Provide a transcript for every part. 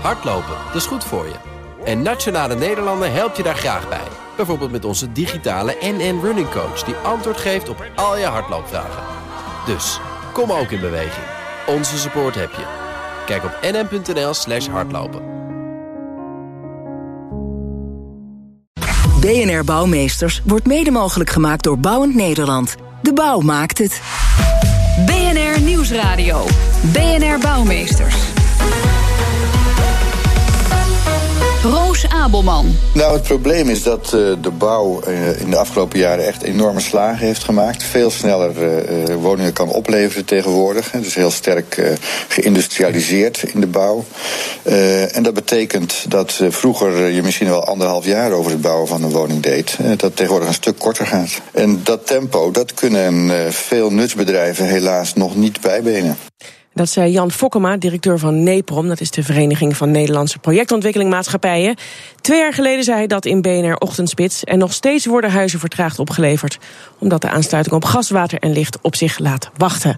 Hardlopen, dat is goed voor je. En Nationale Nederlanden helpt je daar graag bij. Bijvoorbeeld met onze digitale NN Running Coach... die antwoord geeft op al je hardloopvragen. Dus, kom ook in beweging. Onze support heb je. Kijk op nn.nl slash hardlopen. BNR Bouwmeesters wordt mede mogelijk gemaakt door Bouwend Nederland. De bouw maakt het. BNR Nieuwsradio. BNR Bouwmeesters. Roos Abelman. Nou, het probleem is dat uh, de bouw uh, in de afgelopen jaren echt enorme slagen heeft gemaakt. Veel sneller uh, woningen kan opleveren tegenwoordig. Dus heel sterk geïndustrialiseerd in de bouw. en dat betekent dat vroeger je misschien wel anderhalf jaar over het bouwen van een woning deed. dat tegenwoordig een stuk korter gaat. En dat tempo, dat kunnen veel nutsbedrijven helaas nog niet bijbenen. Dat zei Jan Fokkema, directeur van NEPROM. Dat is de Vereniging van Nederlandse Projectontwikkeling Maatschappijen. Twee jaar geleden zei hij dat in BNR Ochtendspits. En nog steeds worden huizen vertraagd opgeleverd. Omdat de aansluiting op gas, water en licht op zich laat wachten.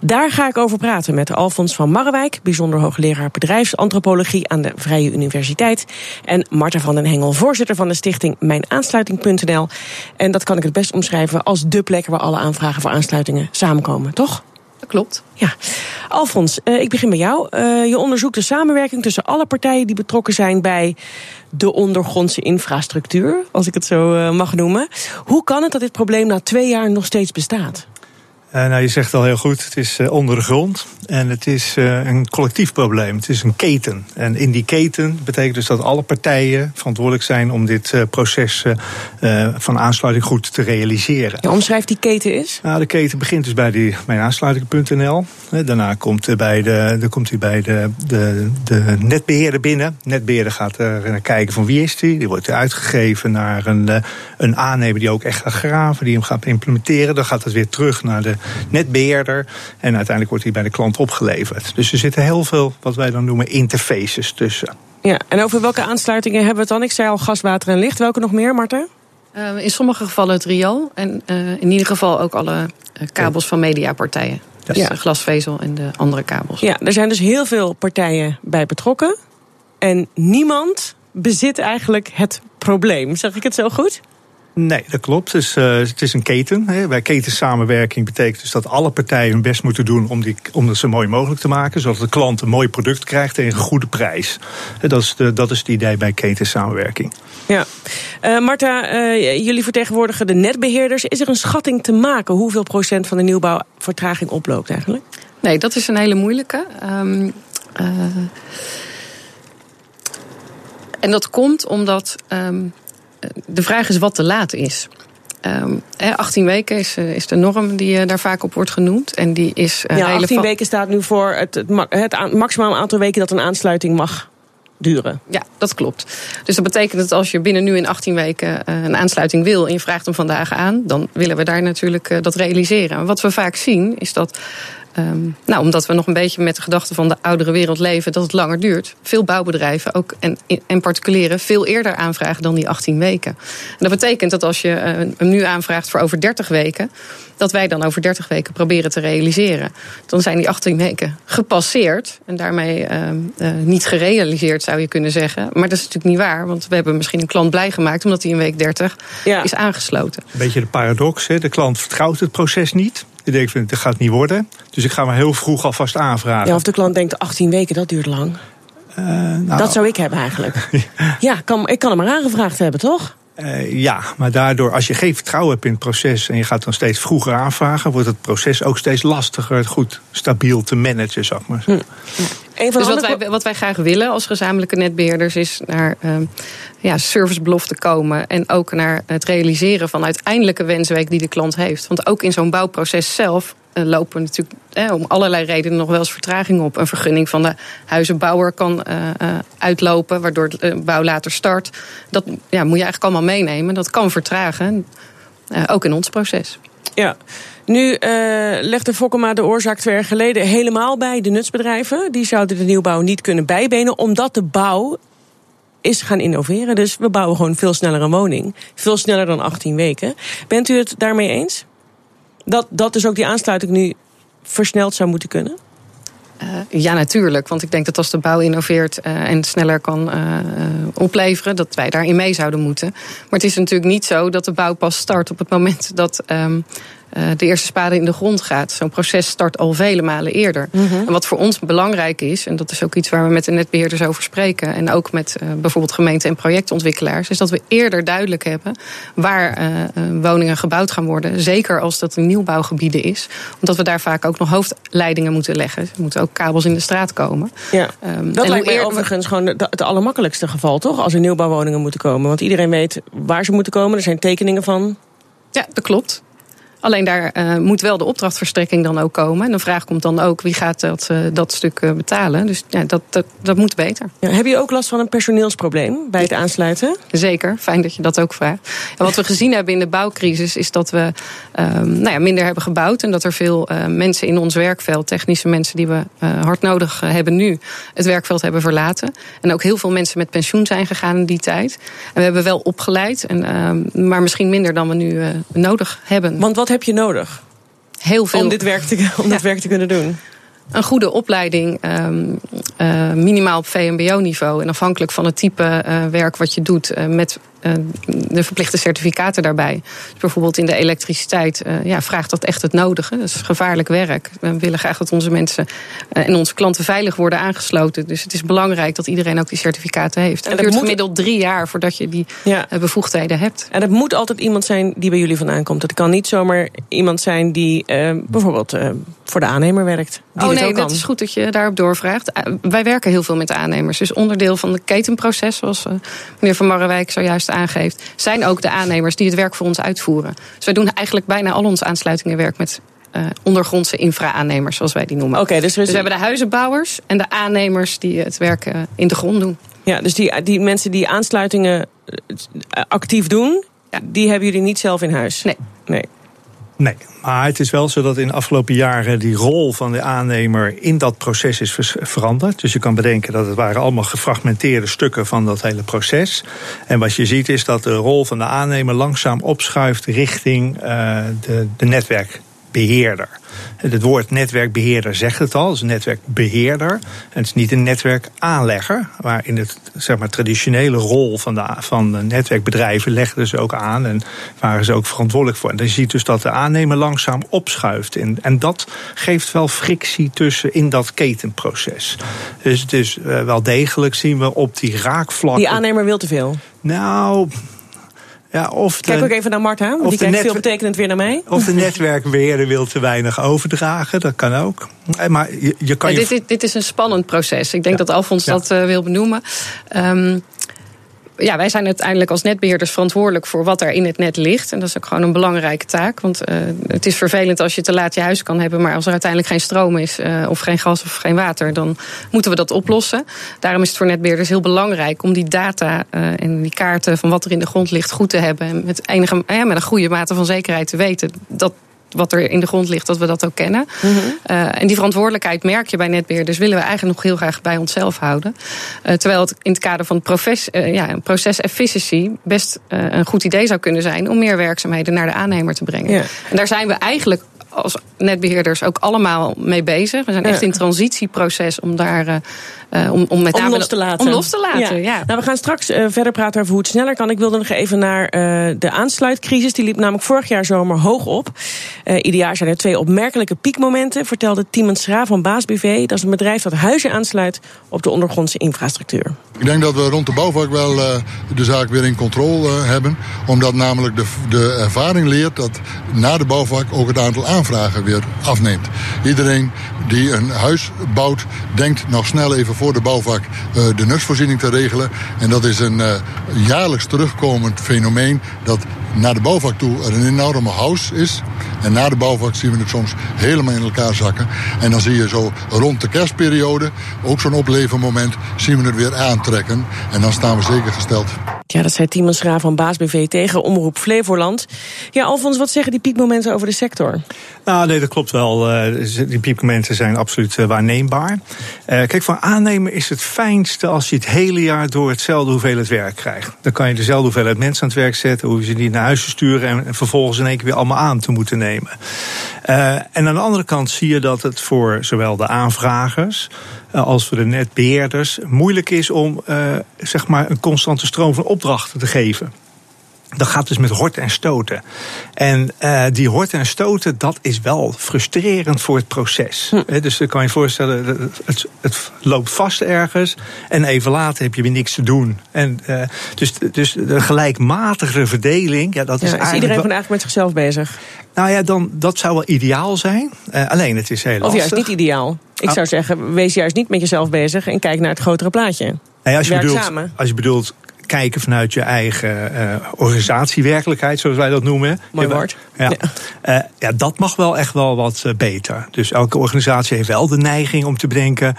Daar ga ik over praten met Alfons van Marrewijk, bijzonder hoogleraar bedrijfsantropologie aan de Vrije Universiteit. En Marta van den Hengel, voorzitter van de stichting Mijnaansluiting.nl. En dat kan ik het best omschrijven als de plek waar alle aanvragen voor aansluitingen samenkomen, toch? Dat klopt. Ja. Alfons, uh, ik begin bij jou. Uh, je onderzoekt de samenwerking tussen alle partijen die betrokken zijn bij de ondergrondse infrastructuur, als ik het zo uh, mag noemen. Hoe kan het dat dit probleem na twee jaar nog steeds bestaat? Uh, nou, je zegt al heel goed, het is uh, onder de grond. En het is uh, een collectief probleem. Het is een keten. En in die keten betekent dus dat alle partijen verantwoordelijk zijn om dit proces van aansluiting goed te realiseren. Ja, omschrijf die keten is? Nou, de keten begint dus bij die, mijnaansluiting.nl. Daarna komt, bij de, dan komt hij bij de, de, de netbeheerder binnen. Netbeheerder gaat er naar kijken van wie is die. Die wordt uitgegeven naar een, een aannemer die ook echt gaat graven, die hem gaat implementeren. Dan gaat het weer terug naar de netbeheerder. En uiteindelijk wordt hij bij de klant opgeleverd. Dus er zitten heel veel, wat wij dan noemen, interfaces tussen. Ja, en over welke aansluitingen hebben we het dan? Ik zei al gas, water en licht. Welke nog meer, Marten? Uh, in sommige gevallen het riool. En uh, in ieder geval ook alle uh, kabels van mediapartijen. Dus ja. glasvezel en de andere kabels. Ja, er zijn dus heel veel partijen bij betrokken. En niemand bezit eigenlijk het probleem. Zeg ik het zo goed? Nee, dat klopt. Dus, uh, het is een keten. Hè. Bij ketensamenwerking betekent dus dat alle partijen hun best moeten doen om, die, om dat zo mooi mogelijk te maken. Zodat de klant een mooi product krijgt tegen een goede prijs. Dat is, de, dat is het idee bij ketensamenwerking. Ja. Uh, Marta, uh, jullie vertegenwoordigen de netbeheerders. Is er een schatting te maken hoeveel procent van de nieuwbouwvertraging oploopt eigenlijk? Nee, dat is een hele moeilijke. Um, en dat komt omdat. Um, de vraag is wat te laat is. Um, 18 weken is, eh, is, de norm die uh, daar vaak op wordt genoemd. En die is, uh, ja, 18 weken staat nu voor het, het, het maximaal aantal weken dat een aansluiting mag duren. Ja, dat klopt. Dus dat betekent dat als je binnen nu in 18 weken een aansluiting wil en je vraagt hem vandaag aan, dan willen we daar natuurlijk dat realiseren. En wat we vaak zien is dat Um, nou, omdat we nog een beetje met de gedachte van de oudere wereld leven, dat het langer duurt. Veel bouwbedrijven ook en, en particulieren veel eerder aanvragen dan die 18 weken. En dat betekent dat als je uh, hem nu aanvraagt voor over 30 weken, dat wij dan over 30 weken proberen te realiseren. Dan zijn die 18 weken gepasseerd en daarmee uh, uh, niet gerealiseerd, zou je kunnen zeggen. Maar dat is natuurlijk niet waar, want we hebben misschien een klant blij gemaakt omdat hij in week 30 ja. is aangesloten. Een beetje de paradox, hè? de klant vertrouwt het proces niet. Die denkt, dat gaat niet worden. Dus ik ga maar heel vroeg alvast aanvragen. Ja, of de klant denkt, 18 weken, dat duurt lang. Uh, nou, dat zou ik hebben eigenlijk. ja, kan, ik kan hem maar aangevraagd hebben, toch? Uh, ja, maar daardoor, als je geen vertrouwen hebt in het proces en je gaat dan steeds vroeger aanvragen, wordt het proces ook steeds lastiger goed stabiel te managen, zeg maar. Hm. dus wat wij, wat wij graag willen als gezamenlijke netbeheerders is naar uh, ja, servicebeloften komen en ook naar het realiseren van uiteindelijke wensweek die de klant heeft. Want ook in zo'n bouwproces zelf lopen natuurlijk eh, om allerlei redenen nog wel eens vertraging op. Een vergunning van de huizenbouwer kan uh, uh, uitlopen, waardoor de bouw later start. Dat ja, moet je eigenlijk allemaal meenemen. Dat kan vertragen, ook in ons proces. Ja. Nu legde Fokkema de oorzaak twee jaar geleden helemaal bij de nutsbedrijven. Die zouden de nieuwbouw niet kunnen bijbenen, omdat de bouw is gaan innoveren. Dus we bouwen gewoon veel sneller een woning. Veel sneller dan 18 weken. Bent u het daarmee eens? Dat, dat dus ook die aansluiting nu versneld zou moeten kunnen? ja, natuurlijk. Want ik denk dat als de bouw innoveert en sneller kan opleveren, dat wij daarin mee zouden moeten. Maar het is natuurlijk niet zo dat de bouw pas start op het moment dat. Ehm, de eerste spade in de grond gaat. Zo'n proces start al vele malen eerder. Mhm. En wat voor ons belangrijk is, en dat is ook iets waar we met de netbeheerders over spreken, en ook met uh, bijvoorbeeld gemeenten en projectontwikkelaars, is dat we eerder duidelijk hebben waar uh, woningen gebouwd gaan worden. Zeker als dat een nieuwbouwgebieden is. Omdat we daar vaak ook nog hoofdleidingen moeten leggen. Er moeten ook kabels in de straat komen. Ja. Um, dat lijkt mij overigens gewoon het allermakkelijkste geval, toch? Als er nieuwbouwwoningen moeten komen. Want iedereen weet waar ze moeten komen. Er zijn tekeningen van. Ja, dat klopt. Alleen daar uh, moet wel de opdrachtverstrekking dan ook komen. En de vraag komt dan ook wie gaat dat, uh, dat stuk uh, betalen. Dus ja, dat, dat, dat moet beter. Ja, heb je ook last van een personeelsprobleem bij het aansluiten? Zeker, fijn dat je dat ook vraagt. En wat we gezien hebben in de bouwcrisis is dat we um, nou ja, minder hebben gebouwd. En dat er veel mensen in ons werkveld, technische mensen die we hard nodig hebben nu, het werkveld hebben verlaten. En ook heel veel mensen met pensioen zijn gegaan in die tijd. En we hebben wel opgeleid, en, ehm, maar misschien minder dan we nu nodig hebben. Want wat heb je nodig? Heel veel. Om dit werk te, om dit werk te kunnen doen? Een goede opleiding, um, uh, minimaal op VMBO-niveau. En afhankelijk van het type uh, werk wat je doet, uh, met de verplichte certificaten daarbij. Dus bijvoorbeeld in de elektriciteit uh, ja, vraagt dat echt het nodige. Dat is gevaarlijk werk. We willen graag dat onze mensen uh, en onze klanten veilig worden aangesloten. Dus het is belangrijk dat iedereen ook die certificaten heeft. En, het duurt moet... gemiddeld drie jaar voordat je die ja. bevoegdheden hebt. En het moet altijd iemand zijn die bij jullie vandaan komt. Het kan niet zomaar iemand zijn die bijvoorbeeld voor de aannemer werkt. Die oh nee, dat is goed dat je daarop doorvraagt. wij werken heel veel met aannemers. Dus onderdeel van het ketenproces, zoals meneer Van Marrewijk zojuist aangeeft, zijn ook de aannemers die het werk voor ons uitvoeren. Dus wij doen eigenlijk bijna al onze aansluitingen werk met uh, ondergrondse infra-aannemers, zoals wij die noemen. Oké, dus, dus we hebben de huizenbouwers en de aannemers die het werk uh, in de grond doen. Ja, dus die, die mensen die aansluitingen uh, actief doen, ja. die hebben jullie niet zelf in huis? Nee. Nee. Nee, maar het is wel zo dat in de afgelopen jaren die rol van de aannemer in dat proces is veranderd. Dus je kan bedenken dat het waren allemaal gefragmenteerde stukken van dat hele proces. En wat je ziet is dat de rol van de aannemer langzaam opschuift richting uh, de, de netwerkbeheerder. Het woord netwerkbeheerder zegt het al, het is een netwerkbeheerder. En het is niet een netwerkaanlegger, waar in het zeg maar, traditionele rol van de, van de netwerkbedrijven legden ze ook aan en waren ze ook verantwoordelijk voor. En dan je ziet dus dat de aannemer langzaam opschuift. En, en dat geeft wel frictie tussen in dat ketenproces. Dus het is uh, wel degelijk zien we op die raakvlakken. Die aannemer wil te veel. Nou, ja, of de, Kijk ook even naar Marta, want die kijkt veel betekenend weer naar mij. Of de netwerkbeheerder wil te weinig overdragen, dat kan ook. Maar je, je kan ja, je... dit, dit, is een spannend proces. Ik denk ja. dat Alfons ja. dat uh, wil benoemen. Um, ja, wij zijn uiteindelijk als netbeheerders verantwoordelijk voor wat er in het net ligt. En dat is ook gewoon een belangrijke taak. Want uh, het is vervelend als je te laat je huis kan hebben, maar als er uiteindelijk geen stroom is, uh, of geen gas of geen water, dan moeten we dat oplossen. Daarom is het voor netbeheerders heel belangrijk om die data uh, en die kaarten van wat er in de grond ligt goed te hebben. En met, enige, ja, met een goede mate van zekerheid te weten dat wat er in de grond ligt, dat we dat ook kennen. Mm -hmm. uh, en die verantwoordelijkheid merk je bij netbeheerders, willen we eigenlijk nog heel graag bij onszelf houden. Uh, terwijl het in het kader van proces, uh, ja, proces efficiency best een goed idee zou kunnen zijn om meer werkzaamheden naar de aannemer te brengen. Ja. En daar zijn we eigenlijk als netbeheerders ook allemaal mee bezig. We zijn echt in transitieproces om daar uh, om, om met om los te laten. Om los te laten, ja. ja. Nou, we gaan straks uh, verder praten over hoe het sneller kan. Ik wilde nog even naar uh, de aansluitcrisis. Die liep namelijk vorig jaar zomer hoog op. ieder jaar zijn er twee opmerkelijke piekmomenten, vertelde Timon Schra van BaasBV. Dat is een bedrijf dat huizen aansluit op de ondergrondse infrastructuur. Ik denk dat we rond de bouwvak wel de zaak weer in controle hebben. Omdat namelijk de, de ervaring leert dat na de bouwvak ook het aantal aanvragen weer afneemt. Iedereen die een huis bouwt, denkt nog snel even voor de bouwvak uh, de nutsvoorziening te regelen. En dat is een uh, jaarlijks terugkomend fenomeen dat naar de bouwvak toe er een enorme house is. En na de bouwvak zien we het soms helemaal in elkaar zakken. En dan zie je zo rond de kerstperiode, ook zo'n oplevenmoment, zien we het weer aantrekken. En dan staan we zeker gesteld. Ja, dat zei Timon Schra van BaasBV tegen Omroep Flevoland. Ja, Alfons, wat zeggen die piekmomenten over de sector? Nou, nee, dat klopt wel. Uh, die piekmomenten zijn absoluut uh, waarneembaar. Uh, kijk, voor aannemer is het fijnste als je het hele jaar door hetzelfde hoeveelheid werk krijgt. Dan kan je dezelfde hoeveelheid mensen aan het werk zetten, hoe je ze niet naar huis te sturen en vervolgens in één keer weer allemaal aan te moeten nemen. Uh, en aan de andere kant zie je dat het voor zowel de aanvragers uh, als voor de netbeheerders moeilijk is om uh, zeg maar een constante stroom van opdrachten te geven. Dat gaat dus met horten en stoten. En uh, die horten en stoten, dat is wel frustrerend voor het proces. Hm. Dus dan kan je voorstellen, het, het, loopt vast ergens. En even later heb je weer niks te doen. En, uh, dus, dus de gelijkmatige verdeling, ja, dat ja, is, is eigenlijk. iedereen gewoon eigenlijk met zichzelf bezig? Nou ja, dan, dat zou wel ideaal zijn. Uh, alleen het is heel lastig. Of juist niet ideaal. Ik Oh. zou zeggen, wees juist niet met jezelf bezig en kijk naar het grotere plaatje. Nee, als, je bedoelt, samen. als je bedoelt kijken vanuit je eigen uh, organisatiewerkelijkheid, zoals wij dat noemen. Mooi ja, woord. Ja, ja. Uh, ja, dat mag wel echt wel wat uh, beter. Dus elke organisatie heeft wel de neiging om te bedenken,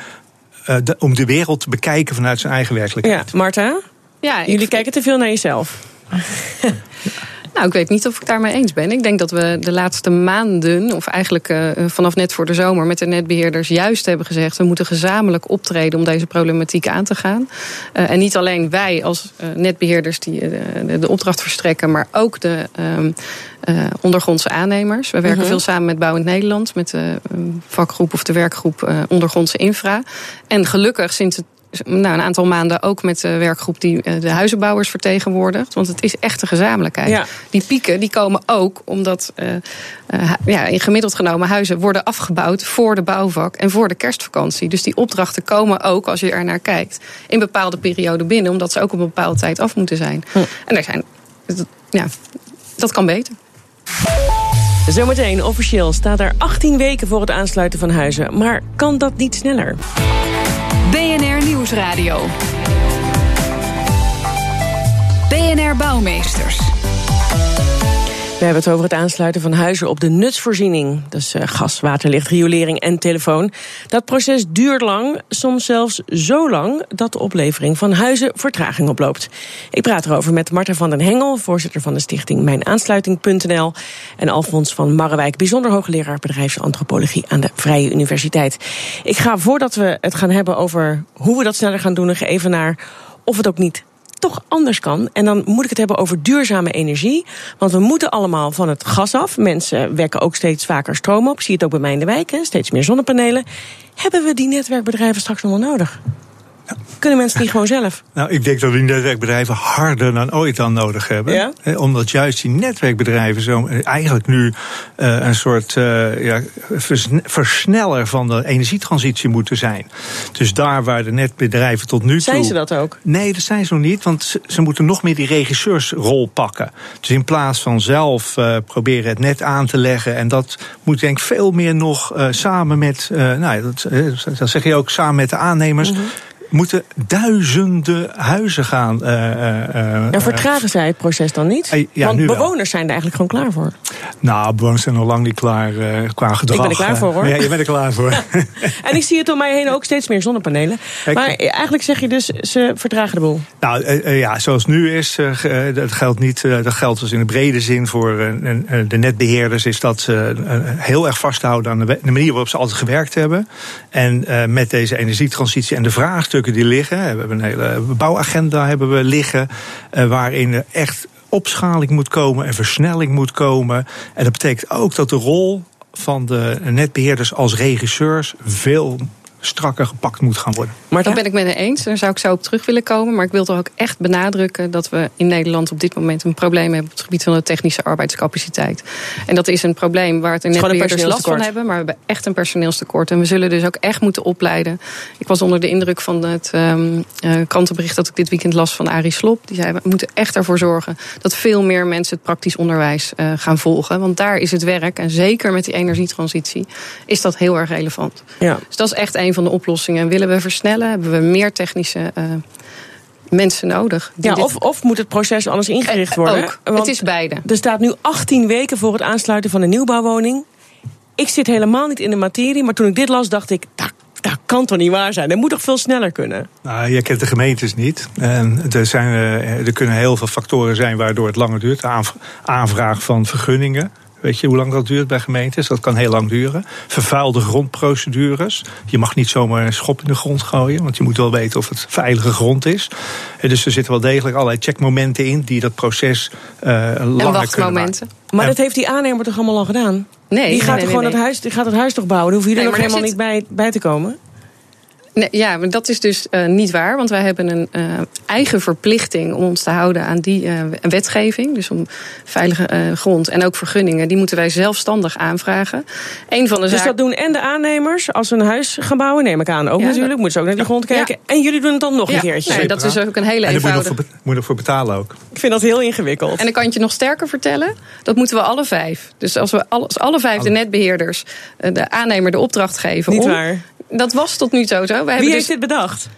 uh, de, om de wereld te bekijken vanuit zijn eigen werkelijkheid. Ja, Marta? Ja, Jullie kijken te veel naar jezelf. Nou, ik weet niet of ik daarmee eens ben. Ik denk dat we de laatste maanden, of eigenlijk uh, vanaf net voor de zomer, met de netbeheerders juist hebben gezegd: we moeten gezamenlijk optreden om deze problematiek aan te gaan. Uh, en niet alleen wij als uh, netbeheerders die de, opdracht verstrekken, maar ook de ondergrondse aannemers. We werken Mhm. veel samen met Bouwend Nederland, met de vakgroep of de werkgroep ondergrondse infra. En gelukkig sinds het nou, een aantal maanden ook met de werkgroep die de huizenbouwers vertegenwoordigt. Want het is echt een gezamenlijkheid. Ja. Die pieken die komen ook omdat uh, uh, ja, in gemiddeld genomen huizen worden afgebouwd voor de bouwvak en voor de kerstvakantie. Dus die opdrachten komen ook, als je er naar kijkt, in bepaalde perioden binnen. Omdat ze ook op een bepaalde tijd af moeten zijn. Hm. En er zijn, ja, dat kan beter. Zometeen officieel staat er 18 weken voor het aansluiten van huizen. Maar kan dat niet sneller? BNR Nieuwsradio. BNR Bouwmeesters. We hebben het over het aansluiten van huizen op de nutsvoorziening. Dus gas, water, licht, riolering en telefoon. Dat proces duurt lang, soms zelfs zo lang... dat de oplevering van huizen vertraging oploopt. Ik praat erover met Marta van den Hengel... voorzitter van de stichting Mijnaansluiting.nl... en Alfons van Marrewijk, bijzonder hoogleraar bedrijfsantropologie... aan de Vrije Universiteit. Ik ga, voordat we het gaan hebben over hoe we dat sneller gaan doen... nog even naar of het ook niet toch anders kan. En dan moet ik het hebben over duurzame energie. Want we moeten allemaal van het gas af. Mensen wekken ook steeds vaker stroom op. Ik zie het ook bij mij in de wijk, hè. steeds meer zonnepanelen. Hebben we die netwerkbedrijven straks nog wel nodig? Kunnen mensen die gewoon zelf? Nou, ik denk dat die netwerkbedrijven harder dan ooit dan nodig hebben. Ja? Omdat juist die netwerkbedrijven zo eigenlijk nu uh, een soort uh, ja, versneller van de energietransitie moeten zijn. Dus daar waar de netbedrijven tot nu toe. Zijn ze dat ook? Nee, dat zijn ze nog niet. Want ze, ze moeten nog meer die regisseursrol pakken. Dus in plaats van zelf uh, proberen het net aan te leggen. En dat moet denk ik veel meer nog samen met. nou, dat, dat zeg je ook samen met de aannemers. Mm -hmm moeten duizenden huizen gaan. Uh, uh, ja, vertragen zij het proces dan niet? Ja, Want bewoners wel. zijn er eigenlijk gewoon klaar voor. Nou, bewoners zijn nog lang niet klaar qua gedrag. Ik ben er klaar voor hoor. Ja, je bent er klaar voor. en ik zie het om mij heen ook steeds meer zonnepanelen. Maar eigenlijk zeg je dus, ze vertragen de boel. Nou ja, zoals nu is, dat geldt niet. dat geldt dus in de brede zin voor de netbeheerders. Is dat ze heel erg vasthouden aan de manier waarop ze altijd gewerkt hebben. En met deze energietransitie en de vraagstukken die liggen. We hebben een hele bouwagenda hebben we liggen. Uh, waarin echt opschaling moet komen en versnelling moet komen. En dat betekent ook dat de rol van de netbeheerders als regisseurs veel strakker gepakt moet gaan worden. Maar dat ben ik met het eens. Daar zou ik zo op terug willen komen. Maar ik wil toch ook echt benadrukken dat we in Nederland op dit moment een probleem hebben op het gebied van de technische arbeidscapaciteit. En dat is een probleem waar het er netbeheerders last van hebben. Maar we hebben echt een personeelstekort. En we zullen dus ook echt moeten opleiden. Ik was onder de indruk van het um, uh, krantenbericht dat ik dit weekend las van Arie Slop. Die zei, we moeten echt ervoor zorgen dat veel meer mensen het praktisch onderwijs uh, gaan volgen. Want daar is het werk. En zeker met die energietransitie is dat heel erg relevant. Ja. Dus dat is echt een van de oplossingen. En willen we versnellen, hebben we meer technische uh, mensen nodig. Ja, of, of moet het proces anders ingericht worden? Ook. Want het is beide. Er staat nu 18 weken voor het aansluiten van een nieuwbouwwoning. Ik zit helemaal niet in de materie, maar toen ik dit las, dacht ik. Dat, dat kan toch niet waar zijn? Dat moet toch veel sneller kunnen? Nou, je kent de gemeentes niet. En er, zijn, uh, er kunnen heel veel factoren zijn waardoor het langer duurt. De aanvraag van vergunningen. Weet je hoe lang dat duurt bij gemeentes? Dat kan heel lang duren. Vervuilde grondprocedures. Je mag niet zomaar een schop in de grond gooien, want je moet wel weten of het veilige grond is. Dus er zitten wel degelijk allerlei checkmomenten in die dat proces uh, langer en wachtmomenten. Maar dat heeft die aannemer toch allemaal al gedaan? Nee, die gaat, nee, toch nee, gewoon nee. Het huis, die gaat het huis toch bouwen? Dan hoeven jullie Nee, nog helemaal er niet bij, bij te komen? Nee, ja, maar dat is dus eh, niet waar. Want wij hebben een eh, eigen verplichting om ons te houden aan die eh, wetgeving. Dus om veilige eh, grond en ook vergunningen. Die moeten wij zelfstandig aanvragen. Een van de Dus dat doen en de aannemers als ze een huis gaan bouwen, neem ik aan ook Ja, natuurlijk. dat- Moeten ze ook naar die grond kijken. En jullie doen het dan nog een keertje. nee, dat is ook een hele En daar moet je nog eenvoudige. voor, moet je nog voor betalen ook. Ik vind dat heel ingewikkeld. En dan kan ik je nog sterker vertellen. Dat moeten we alle vijf. Dus als we alle, als alle vijf de netbeheerders eh, de aannemer de opdracht geven. Niet om, waar. Dat was tot nu toe zo. We hebben Wie dus, heeft dit bedacht?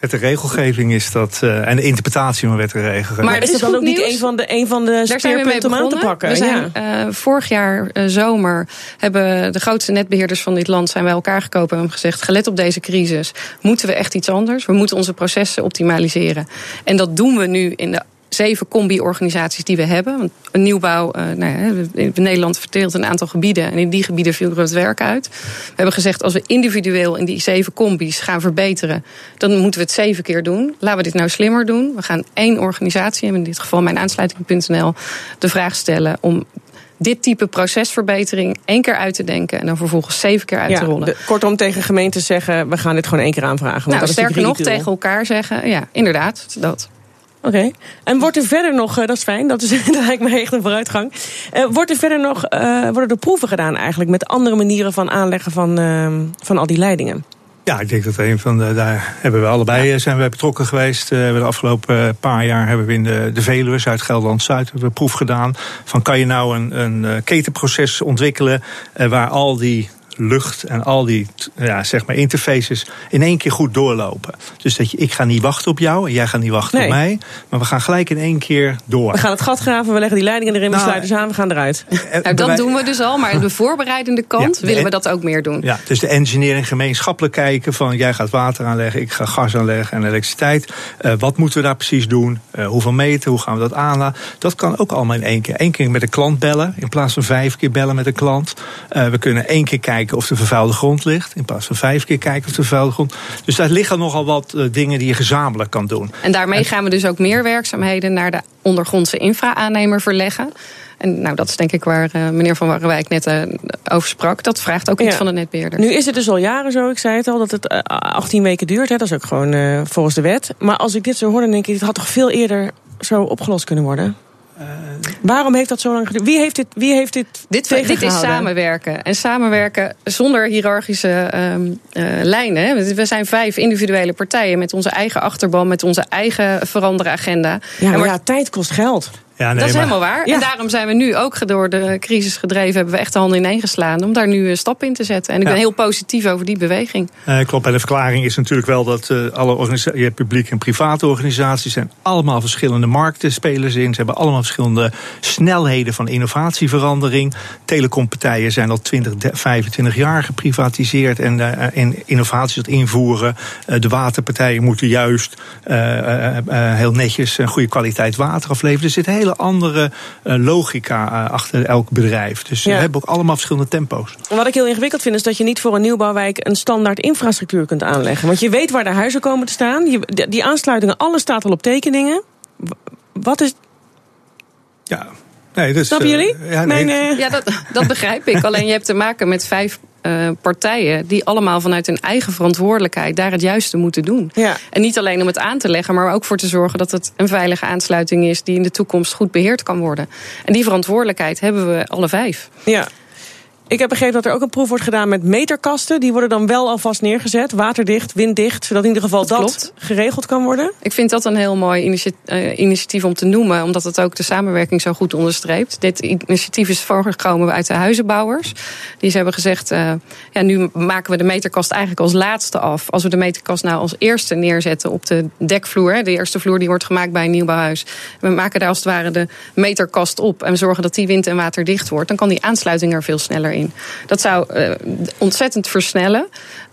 Met de regelgeving is dat, eh, en de interpretatie van wet en regelgeving. Maar is dat dan ook niet een van de, een van de speerpunten om aan te pakken? We zijn, ja. eh, vorig jaar eh, zomer hebben de grootste netbeheerders van dit land zijn bij elkaar gekomen en hebben gezegd: gelet op deze crisis, moeten we echt iets anders. We moeten onze processen optimaliseren. En dat doen we nu in de zeven combi-organisaties die we hebben. Want een nieuwbouw, eh, nou ja, in Nederland verdeelt een aantal gebieden. En in die gebieden viel er het werk uit. We hebben gezegd, als we individueel in die zeven combi's gaan verbeteren... dan moeten we het zeven keer doen. Laten we dit nou slimmer doen. We gaan één organisatie, in dit geval mijn aansluiting.nl... de vraag stellen om dit type procesverbetering één keer uit te denken... en dan vervolgens zeven keer uit Ja, te rollen. de- kortom, tegen gemeenten zeggen: we gaan dit gewoon één keer aanvragen. Want nou, dat sterker nog, tegen elkaar zeggen... ja, inderdaad, dat. Oké. En wordt er verder nog, eh, dat is fijn, dat, is, dat lijkt me echt een vooruitgang. Eh, wordt er verder nog, eh, worden er proeven gedaan eigenlijk met andere manieren van aanleggen van, ehm, van al die leidingen? Ja, ik denk dat een van de, daar hebben we allebei zijn we betrokken geweest. We de afgelopen paar jaar hebben we in de, de Veluwe, Zuid-Gelderland-Zuid, hebben we een proef gedaan. Van kan je nou een, een ketenproces ontwikkelen waar al die lucht en al die ja, zeg maar interfaces in één keer goed doorlopen. Dus dat je, ik ga niet wachten op jou en jij gaat niet wachten Nee. op mij. Maar we gaan gelijk in één keer door. We gaan het gat graven, we leggen die leidingen erin, we Nou, sluiten ze aan, we gaan eruit. Eh, Nou, dat doen we dus al, maar aan de voorbereidende kant Ja, willen we dat ook meer doen. Ja, dus de engineering gemeenschappelijk kijken van jij gaat water aanleggen, ik ga gas aanleggen en elektriciteit. Eh, wat moeten we daar precies doen? Eh, hoeveel meter? Hoe gaan we dat aanlaten? Dat kan ook allemaal in één keer. Eén keer met de klant bellen in plaats van vijf keer bellen met de klant. Eh, we kunnen één keer kijken of de vervuilde grond ligt in plaats van vijf keer kijken of de vervuilde grond. Dus daar liggen nogal wat eh, dingen die je gezamenlijk kan doen. En daarmee gaan we dus ook meer werkzaamheden naar de ondergrondse infra-aannemer verleggen. En nou, dat is denk ik waar eh, meneer Van Warrewijk net eh, over sprak. Dat vraagt ook iets van de netbeheerder. Nu is het dus al jaren zo, ik zei het al, dat het eh, 18 weken duurt. Hè, dat is ook gewoon volgens de wet. Maar als ik dit zo hoor, dan denk ik, het had toch veel eerder zo opgelost kunnen worden? Waarom heeft dat zo lang geduurd? Wie heeft dit, wie heeft dit, Dit, dit is samenwerken. En samenwerken zonder hiërarchische ehm, eh, lijnen. We zijn vijf individuele partijen met onze eigen achterban, met onze eigen veranderen agenda. Ja, En maar ja, tijd kost geld. Ja, nee, dat is maar- helemaal waar. Ja. En daarom zijn we nu ook door de crisis gedreven, hebben we echt de handen ineen geslaan om daar nu een stap in te zetten. En ik Ja. ben heel positief over die beweging. Eh, klopt. En de verklaring is natuurlijk wel dat eh, alle organisaties, je hebt publiek en private organisaties, zijn allemaal verschillende marktenspelers in. Ze hebben allemaal verschillende snelheden van innovatieverandering. Telecompartijen zijn al 20, de- 25 jaar geprivatiseerd en, en innovaties dat invoeren. Eh, de waterpartijen moeten juist eh, eh, eh, heel netjes een goede kwaliteit water afleveren. Er zit een hele andere eh, logica eh, achter elk bedrijf. Dus Ja. we hebben ook allemaal verschillende tempo's. Wat ik heel ingewikkeld vind, is dat je niet voor een nieuwbouwwijk een standaard infrastructuur kunt aanleggen. Want je weet waar de huizen komen te staan. Je, die- aansluitingen, alles staat al op tekeningen. Wat is. Ja. Nee, dus, Snappen eh, jullie? ja, nee, Mijn, Ja, dat, dat begrijp ik. Alleen je hebt te maken met vijf eh, partijen die allemaal vanuit hun eigen verantwoordelijkheid daar het juiste moeten doen. Ja. En niet alleen om het aan te leggen, maar ook voor te zorgen dat het een veilige aansluiting is die in de toekomst goed beheerd kan worden. En die verantwoordelijkheid hebben we alle vijf. Ja. Ik heb begrepen dat er ook een proef wordt gedaan met meterkasten. Die worden dan wel alvast neergezet, waterdicht, winddicht, zodat in ieder geval Dat geregeld kan worden. Ik vind dat een heel mooi eh, initiatief om te noemen, omdat het ook de samenwerking zo goed onderstreept. Dit initiatief is voorgekomen uit de huizenbouwers. Die ze hebben gezegd, eh, ja, nu maken we de meterkast eigenlijk als laatste af. Als we de meterkast nou als eerste neerzetten op de dekvloer, hè, de eerste vloer die wordt gemaakt bij een nieuwbouwhuis. We maken daar als het ware de meterkast op en we zorgen dat die wind- en waterdicht wordt. Dan kan die aansluiting er veel sneller Dat zou uh, ontzettend versnellen.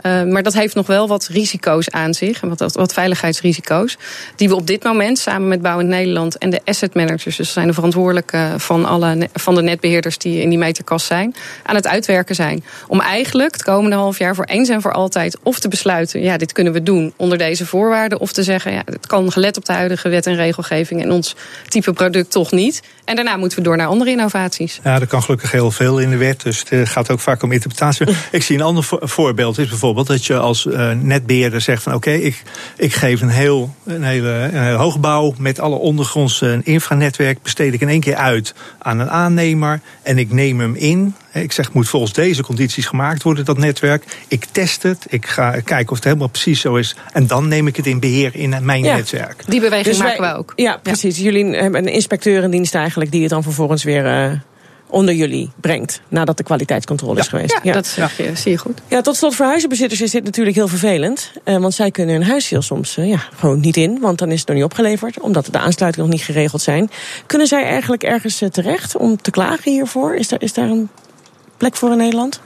Uh, maar dat heeft nog wel wat risico's aan zich. Wat, wat veiligheidsrisico's. Die we op dit moment samen met Bouwend Nederland en de asset managers, dus zijn de verantwoordelijke van, alle, van de netbeheerders die in die meterkast zijn, aan het uitwerken zijn. Om eigenlijk het komende half jaar voor eens en voor altijd of te besluiten, ja, dit kunnen we doen onder deze voorwaarden. Of te zeggen, ja, het kan gelet op de huidige wet en regelgeving en ons type product toch niet. En daarna moeten we door naar andere innovaties. Ja, er kan gelukkig heel veel in de wet. Dus het gaat ook vaak om interpretatie. Ik zie een ander voorbeeld is bijvoorbeeld dat je als uh, netbeheerder zegt van oké, ik, ik geef een heel een hele een hoogbouw met alle ondergrondse infranetwerk besteed ik in één keer uit aan een aannemer en ik neem hem in. Ik zeg, moet volgens deze condities gemaakt worden, dat netwerk. Ik test het, ik ga kijken of het helemaal precies zo is. En dan neem ik het in beheer in mijn netwerk. Die beweging dus maken we ook. Ja, precies. Jullie hebben een inspecteur in dienst eigenlijk die het dan vervolgens weer uh, onder jullie brengt. Nadat de kwaliteitscontrole is geweest. Ja, dat zeg je, zie je goed. Ja, tot slot voor huizenbezitters is dit natuurlijk heel vervelend. Uh, want zij kunnen hun huis heel soms uh, ja, gewoon niet in. Want dan is het nog niet opgeleverd. Omdat de aansluitingen nog niet geregeld zijn. Kunnen zij eigenlijk ergens uh, terecht om te klagen hiervoor? Is daar, is daar een plek voor in Nederland?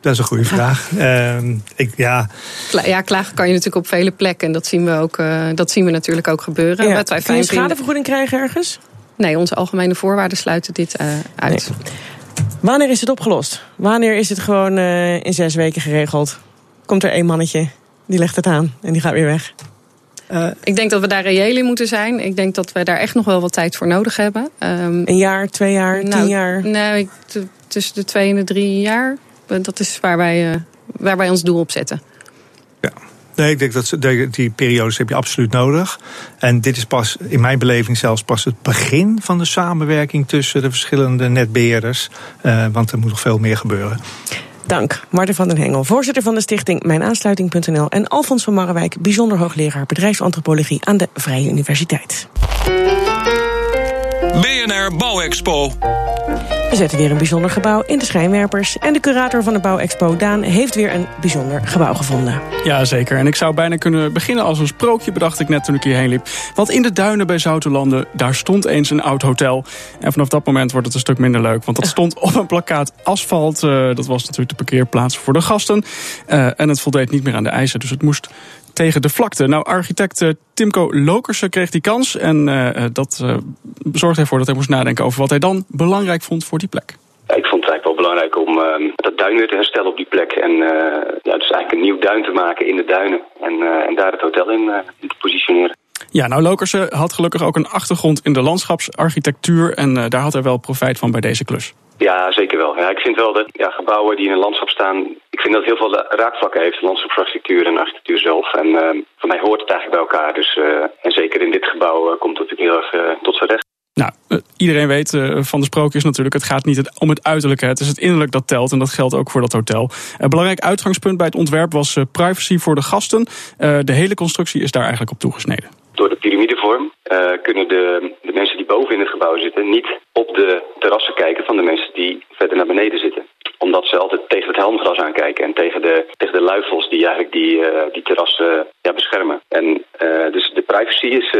Dat is een goede vraag. Uh, ik, ja. ja, klagen kan je natuurlijk op vele plekken. En dat zien we, ook, uh, dat zien we natuurlijk ook gebeuren. Ja. Wat wij Kun je schadevergoeding krijgen ergens? Nee, onze algemene voorwaarden sluiten dit uh, uit. Nee. Wanneer is het opgelost? Wanneer is het gewoon uh, in zes weken geregeld? Komt er één mannetje, die legt het aan en die gaat weer weg? Uh, ik denk dat we daar reëel in moeten zijn. Ik denk dat we daar echt nog wel wat tijd voor nodig hebben. Um, een jaar, twee jaar, nou, tien jaar? Nee, tussen de twee en de drie jaar. Dat is waar wij, waar wij ons doel op zetten. Nee, ik denk dat die periodes heb je absoluut nodig. En dit is pas, in mijn beleving zelfs pas het begin van de samenwerking tussen de verschillende netbeheerders. Uh, want er moet nog veel meer gebeuren. Dank. Marten van den Hengel, voorzitter van de stichting Mijnaansluiting.nl en Alfons van Marrewijk, bijzonder hoogleraar bedrijfsantropologie aan de Vrije Universiteit. BNR Bouwexpo. We zetten weer een bijzonder gebouw in de schijnwerpers. En de curator van de Bouwexpo, Daan, heeft weer een bijzonder gebouw gevonden. Ja, zeker. En ik zou bijna kunnen beginnen als een sprookje, bedacht ik net toen ik hierheen liep. Want in de duinen bij Zoutelanden, daar stond eens een oud hotel. En vanaf dat moment wordt het een stuk minder leuk. Want dat stond op een plakkaat asfalt. Uh, dat was natuurlijk de parkeerplaats voor de gasten. Uh, en het voldeed niet meer aan de eisen, dus het moest tegen de vlakte. Nou, architect uh, Timco Lokersen kreeg die kans. En uh, dat uh, zorgde ervoor dat hij moest nadenken over wat hij dan belangrijk vond voor die plek. Ik vond het eigenlijk wel belangrijk om dat duin weer te herstellen op die plek. En ja, dus eigenlijk een nieuw duin te maken in de duinen. En, en daar het hotel in, in te positioneren. Ja, nou Lokersen had gelukkig ook een achtergrond in de landschapsarchitectuur. En daar had hij wel profijt van bij deze klus. Ja, zeker wel. Ja, ik vind wel dat ja, gebouwen die in een landschap staan... ik vind dat heel veel raakvlakken heeft, landschapsarchitectuur en architectuur zelf. En uh, voor mij hoort het eigenlijk bij elkaar. Dus, uh, en zeker in dit gebouw uh, komt het natuurlijk heel erg tot zijn recht. Nou, iedereen weet van de sprookjes natuurlijk, het gaat niet om het uiterlijke. Het is het innerlijk dat telt en dat geldt ook voor dat hotel. Een belangrijk uitgangspunt bij het ontwerp was privacy voor de gasten. De hele constructie is daar eigenlijk op toegesneden. Door de piramidevorm kunnen de, de mensen die boven in het gebouw zitten niet op de terrassen kijken van de mensen die verder naar beneden zitten. Omdat ze altijd tegen het helmgras aankijken en tegen de, tegen de luifels die eigenlijk die, uh, die terrassen ja, beschermen. En uh, dus de privacy is,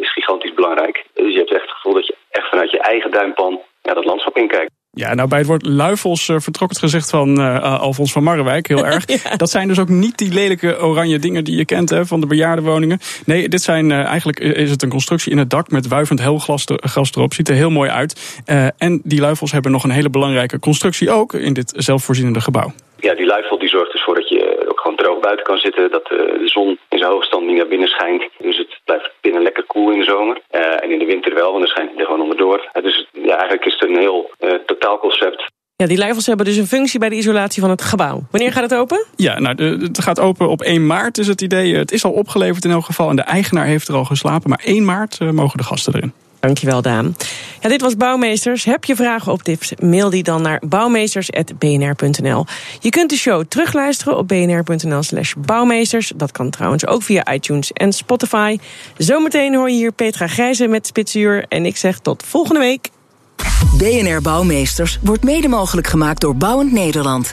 is gigantisch belangrijk. Dus je hebt echt het gevoel dat je echt vanuit je eigen duimpan ja, dat landschap inkijkt. Ja, nou bij het woord luifels uh, vertrok het gezicht van uh, Alfons van Marrewijk heel erg. ja. Dat zijn dus ook niet die lelijke oranje dingen die je kent hè, van de bejaardenwoningen. Nee, dit zijn uh, eigenlijk is het een constructie in het dak met wuivend helglas gras erop. Ziet er heel mooi uit. en die luifels hebben nog een hele belangrijke constructie ook in dit zelfvoorzienende gebouw. Ja, die luifel die zorgt ervoor dat je buiten kan zitten. Dat de zon in zijn hoogstand niet naar binnen schijnt. Dus het blijft binnen lekker koel in de zomer. Uh, en in de winter wel, want dan schijnt hij er gewoon onderdoor. Uh, dus ja, eigenlijk is het een heel uh, totaalconcept. Ja, die luifels hebben dus een functie bij de isolatie van het gebouw. Wanneer gaat het open? Ja, nou, het gaat open op 1 maart is het idee. Het is al opgeleverd in elk geval en de eigenaar heeft er al geslapen. Maar 1 maart mogen de gasten erin. Dankjewel, Daan. Ja, dit was Bouwmeesters. Heb je vragen of tips? Mail die dan naar bouwmeesters.bnr.nl. Je kunt de show terugluisteren op bnr.nl slash bouwmeesters. Dat kan trouwens ook via iTunes en Spotify. Zometeen hoor je hier Petra Grijze met Spitsuur. En ik zeg tot volgende week. BNR Bouwmeesters wordt mede mogelijk gemaakt door Bouwend Nederland.